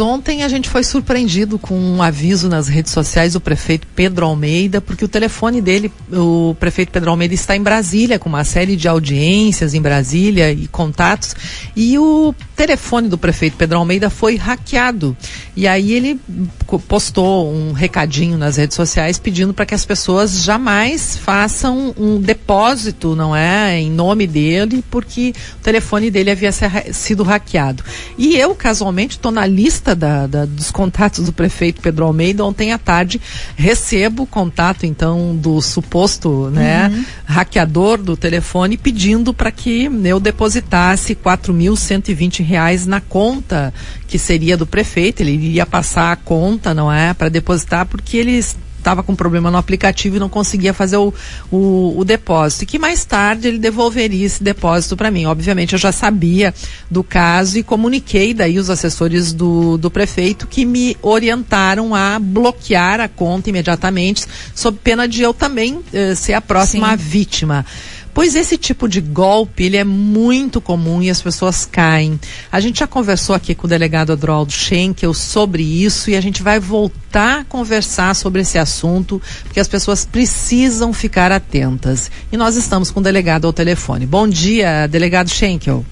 Ontem a gente foi surpreendido com um aviso nas redes sociais do prefeito Pedro Almeida, porque o telefone dele, o prefeito Pedro Almeida está em Brasília, com uma série de audiências em Brasília e contatos, e o telefone do prefeito Pedro Almeida foi hackeado. E aí ele postou um recadinho nas redes sociais pedindo para que as pessoas jamais façam um depósito, não é, em nome dele, porque o telefone dele havia sido hackeado. E eu, casualmente, estou na lista lista da, da, dos contatos do prefeito Pedro Almeida, ontem à tarde recebo o contato então do suposto né, uhum. hackeador do telefone pedindo para que eu depositasse quatro mil cento e vinte reais na conta que seria do prefeito, ele iria passar a conta, não é, para depositar, porque eles estava com problema no aplicativo e não conseguia fazer o, o, o depósito. E que mais tarde ele devolveria esse depósito para mim. Obviamente eu já sabia do caso e comuniquei daí os assessores do, do prefeito que me orientaram a bloquear a conta imediatamente, sob pena de eu também eh, ser a próxima Sim. vítima. Pois esse tipo de golpe, ele é muito comum e as pessoas caem. A gente já conversou aqui com o delegado Adroaldo Schenkel sobre isso e a gente vai voltar a conversar sobre esse assunto, porque as pessoas precisam ficar atentas. E nós estamos com o delegado ao telefone. Bom dia, delegado Schenkel.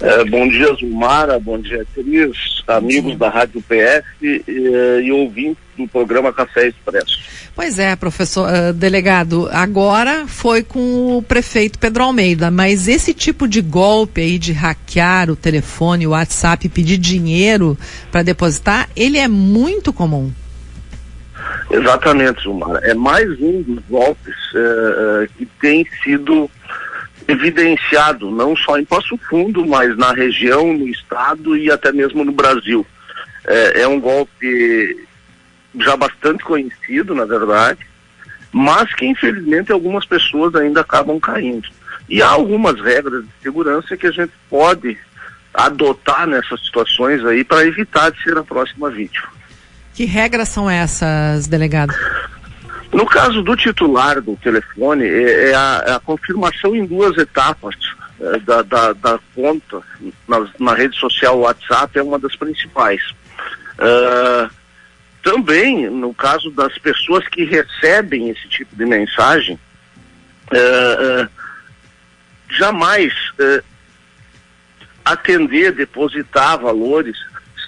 É, bom dia, Zumara, bom dia, Cris, amigos da Rádio PS e, e ouvintes do programa Café Expresso. Pois é, professor uh, delegado, agora foi com o prefeito Pedro Almeida, mas esse tipo de golpe aí de hackear o telefone, o WhatsApp, pedir dinheiro para depositar, ele é muito comum. Exatamente, Zumara. É mais um dos golpes uh, que tem sido evidenciado não só em Passo Fundo, mas na região, no estado e até mesmo no Brasil. É, é um golpe já bastante conhecido, na verdade, mas que infelizmente algumas pessoas ainda acabam caindo. E há algumas regras de segurança que a gente pode adotar nessas situações aí para evitar de ser a próxima vítima. Que regras são essas, delegado? No caso do titular do telefone, é, é, a, é a, confirmação em duas etapas é, da, da, da, conta na, na, rede social WhatsApp é uma das principais. Uh, também, no caso das pessoas que recebem esse tipo de mensagem, uh, uh, jamais atender, depositar valores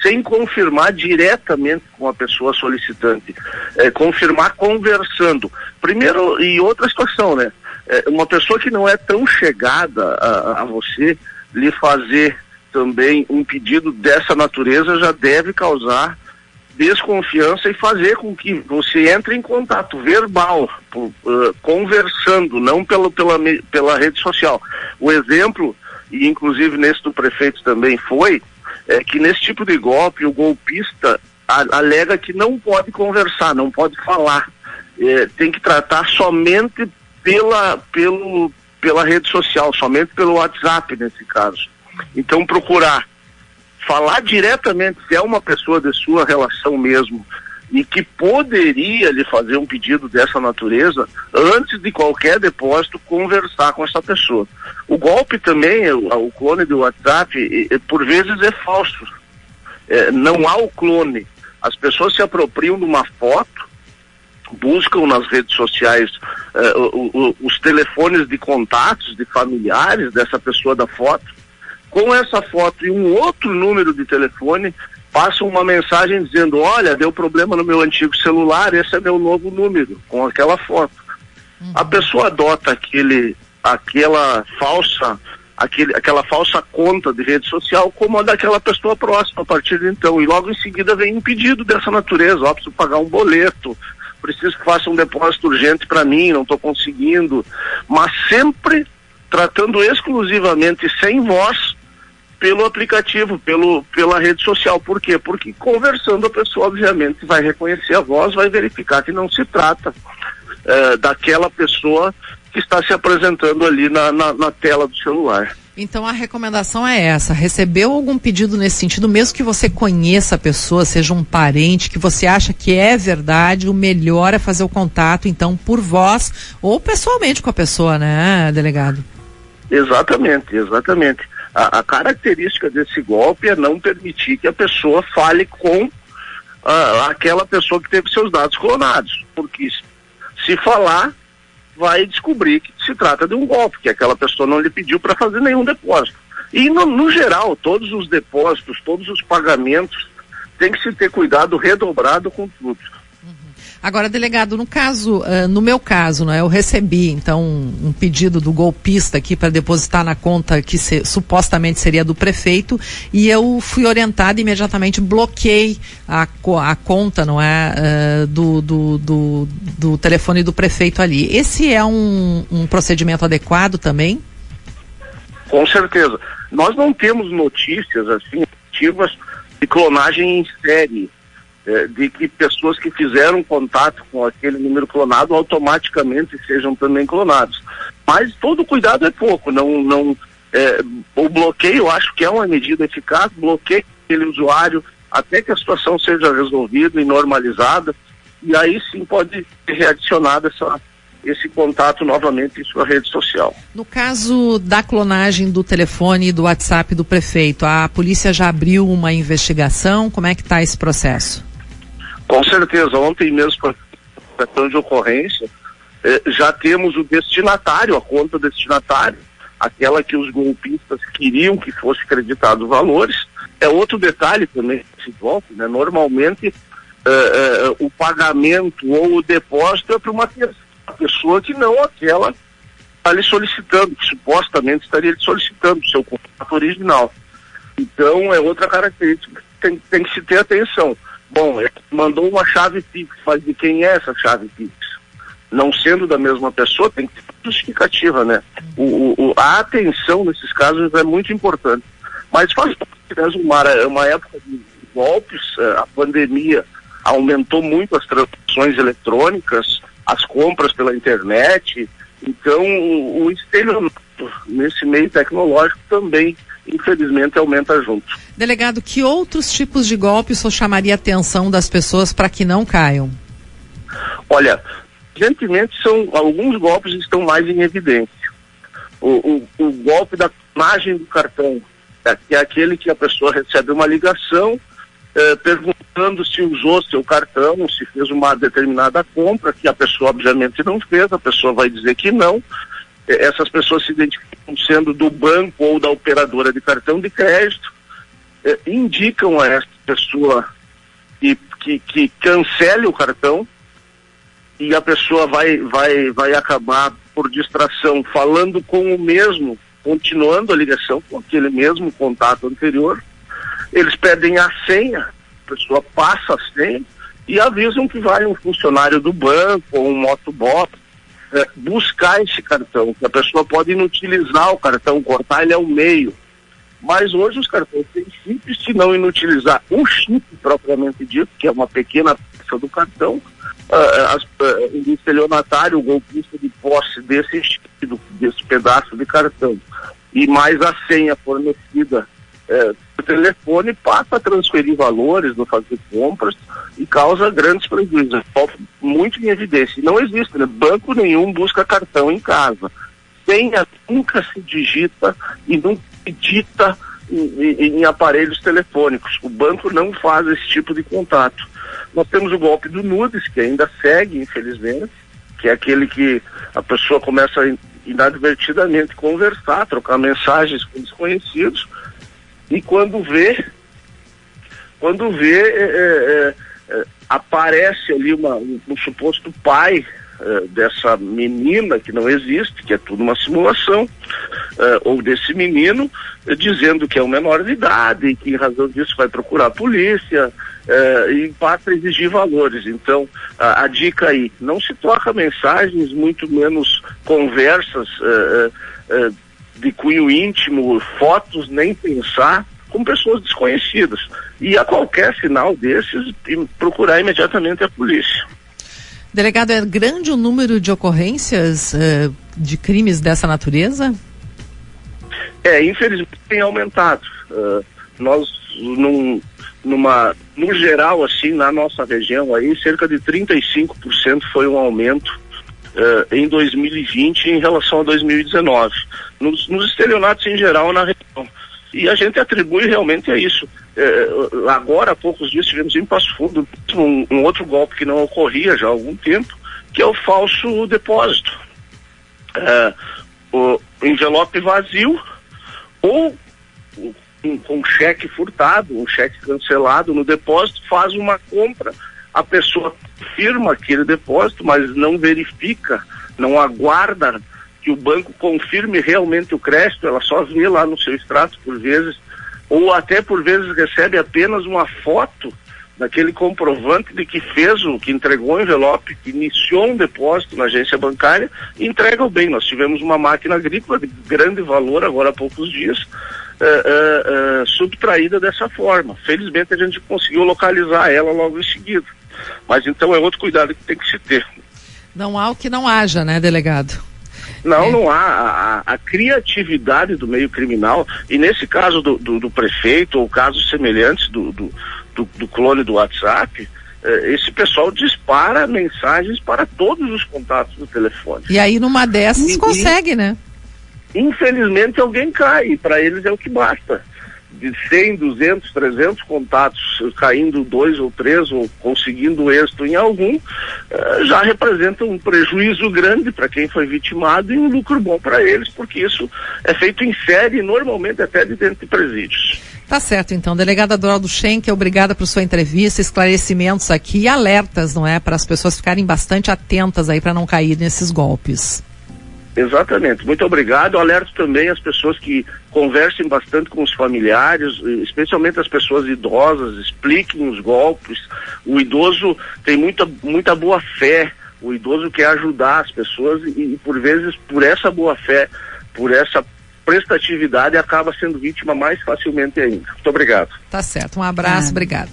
sem confirmar diretamente com a pessoa solicitante, é, confirmar conversando. Primeiro, e outra situação, né? É, uma pessoa que não é tão chegada a, a você lhe fazer também um pedido dessa natureza já deve causar desconfiança e fazer com que você entre em contato verbal, por, uh, conversando, não pelo, pela, pela rede social. O exemplo, e inclusive nesse do prefeito também foi, é que nesse tipo de golpe o golpista alega que não pode conversar, não pode falar, é, tem que tratar somente pela, pelo, pela rede social, somente pelo WhatsApp nesse caso. Então procurar falar diretamente se é uma pessoa de sua relação mesmo e que poderia lhe fazer um pedido dessa natureza, antes de qualquer depósito, conversar com essa pessoa. O golpe também, o, clone do WhatsApp, por vezes é falso. É, não há o clone. As pessoas se apropriam de uma foto, buscam nas redes sociais é, o, o, os telefones de contatos de familiares dessa pessoa da foto. Com essa foto e um outro número de telefone, passa uma mensagem dizendo, olha, deu problema no meu antigo celular, esse é meu novo número, com aquela foto. Uhum. A pessoa adota aquele, aquela falsa, aquele, aquela falsa conta de rede social como a daquela pessoa próxima a partir de então. E logo em seguida vem um pedido dessa natureza, ó, preciso pagar um boleto, preciso que faça um depósito urgente para mim, não estou conseguindo. Mas sempre tratando exclusivamente sem voz pelo aplicativo, pelo, pela rede social. Por quê? Porque conversando a pessoa, obviamente, vai reconhecer a voz, vai verificar que não se trata é, daquela pessoa que está se apresentando ali na, na, na tela do celular. Então a recomendação é essa: recebeu algum pedido nesse sentido, mesmo que você conheça a pessoa, seja um parente, que você acha que é verdade, o melhor é fazer o contato, então, por voz ou pessoalmente com a pessoa, né, delegado? Exatamente, exatamente. A, a, característica desse golpe é não permitir que a pessoa fale com uh, aquela pessoa que teve seus dados clonados, porque se falar, vai descobrir que se trata de um golpe, que aquela pessoa não lhe pediu para fazer nenhum depósito. E no, no, geral, todos os depósitos, todos os pagamentos, tem que se ter cuidado redobrado com tudo. Agora, delegado, no caso, uh, no meu caso, né, eu recebi então um, um pedido do golpista aqui para depositar na conta que se, supostamente seria do prefeito e eu fui orientada imediatamente bloqueei a, a conta, não é, uh, do, do, do, do, telefone do prefeito ali. Esse é um, um procedimento adequado também? Com certeza. Nós não temos notícias assim ativas de clonagem em série é, de que pessoas que fizeram contato com aquele número clonado automaticamente sejam também clonados. Mas todo cuidado é pouco, não, não, é, o bloqueio eu acho que é uma medida eficaz, bloqueia aquele usuário até que a situação seja resolvida e normalizada, e aí sim pode ser readicionada essa, esse contato novamente em sua rede social. No caso da clonagem do telefone e do WhatsApp do prefeito, a polícia já abriu uma investigação? Como é que está esse processo? Com certeza, ontem mesmo, para de ocorrência, eh, já temos o destinatário, a conta destinatária, aquela que os golpistas queriam que fosse creditado valores. É outro detalhe também desse golpe, né? Normalmente eh, eh, o pagamento ou o depósito é para uma pessoa que não aquela está lhe solicitando, que supostamente estaria lhe solicitando o seu contrato original. Então é outra característica que tem, tem que se ter atenção. Bom, ele mandou uma chave Pix, mas de quem é essa chave Pix? Não sendo da mesma pessoa, tem que ter justificativa, né? O, o, a atenção nesses casos é muito importante. Mas faz parte, uma, uma época de golpes, eh, a pandemia aumentou muito as transações eletrônicas, as compras pela internet, então o, o estelionato nesse meio tecnológico também infelizmente aumenta junto. Delegado, que outros tipos de golpes o chamaria a atenção das pessoas para que não caiam? Olha, recentemente são alguns golpes estão mais em evidência. O, o, o golpe da imagem do cartão, é, que é aquele que a pessoa recebe uma ligação eh, perguntando se usou seu cartão, se fez uma determinada compra, que a pessoa obviamente não fez, a pessoa vai dizer que não. Essas pessoas se identificam sendo do banco ou da operadora de cartão de crédito eh, indicam a essa pessoa que, que, que cancele o cartão e a pessoa vai, vai, vai acabar por distração falando com o mesmo, continuando a ligação com aquele mesmo contato anterior. Eles pedem a senha, a pessoa passa a senha e avisam que vai um funcionário do banco ou um motoboy é, buscar esse cartão, que a pessoa pode inutilizar o cartão, cortar ele ao meio. Mas hoje os cartões têm chip, se não inutilizar um chip propriamente dito, que é uma pequena peça do cartão, uh, as, uh, o estelionatário, o golpista de posse desse chip, desse pedaço de cartão, e mais a senha fornecida por telefone, passa a transferir valores, não fazer compras e causa grandes prejuízos. Muito em evidência. Não existe, né? Banco nenhum busca cartão em casa. Senha nunca se digita e nunca dita em, em, aparelhos telefônicos. O banco não faz esse tipo de contato. Nós temos o golpe do nudes, que ainda segue, infelizmente, que é aquele que a pessoa começa a inadvertidamente conversar, trocar mensagens com desconhecidos, e quando vê, quando vê, é, é, é, aparece ali uma, um, um suposto pai uh, dessa menina que não existe, que é tudo uma simulação, uh, ou desse menino, uh, dizendo que é um menor de idade e que em razão disso vai procurar a polícia e passa a exigir valores. Então, a dica aí, não se troca mensagens, muito menos conversas de cunho íntimo, fotos, nem pensar com pessoas desconhecidas. E a qualquer sinal desses, procurar imediatamente a polícia. Delegado, é grande o número de ocorrências uh, de crimes dessa natureza? É, infelizmente tem aumentado. Uh, nós, num, numa, no geral, assim, na nossa região aí, cerca de 35% foi um aumento uh, em 2020 em relação a 2019. Nos, nos estelionatos em geral na região. E a gente atribui realmente a isso. É, agora, há poucos dias, tivemos em Passo Fundo um, um, outro golpe que não ocorria já há algum tempo, que é o falso depósito. É, o envelope vazio ou um, um cheque furtado, um cheque cancelado no depósito, faz uma compra, a pessoa firma aquele depósito, mas não verifica, não aguarda que o banco confirme realmente o crédito, ela só vê lá no seu extrato por vezes, ou até por vezes recebe apenas uma foto daquele comprovante de que fez o, que entregou o envelope, que iniciou um depósito na agência bancária e entrega o bem. Nós tivemos uma máquina agrícola de grande valor agora há poucos dias, uh, uh, uh, subtraída dessa forma. Felizmente a gente conseguiu localizar ela logo em seguida. Mas então é outro cuidado que tem que se ter. Não há o que não haja, né, delegado? Não, é. não há. A, a, criatividade do meio criminal, e nesse caso do, do, do prefeito, ou casos semelhantes do, do, do, do clone do WhatsApp, eh, esse pessoal dispara mensagens para todos os contatos do telefone. E aí numa dessas e, consegue, né? Infelizmente alguém cai, e para eles é o que basta de 100, 200, 300 contatos caindo dois ou três ou conseguindo êxito em algum, uh, já representa um prejuízo grande para quem foi vitimado e um lucro bom para eles, porque isso é feito em série, normalmente até de dentro de presídios. Tá certo, então. Delegada Doraldo Schenck, obrigada por sua entrevista, esclarecimentos aqui e alertas, não é? Para as pessoas ficarem bastante atentas aí para não cair nesses golpes. Exatamente. Muito obrigado. Alerto também as pessoas que conversem bastante com os familiares, especialmente as pessoas idosas, expliquem os golpes. O idoso tem muita, muita boa fé. O idoso quer ajudar as pessoas e, e por vezes, por essa boa fé, por essa prestatividade, acaba sendo vítima mais facilmente ainda. Muito obrigado. Tá certo. Um abraço, ah. obrigado.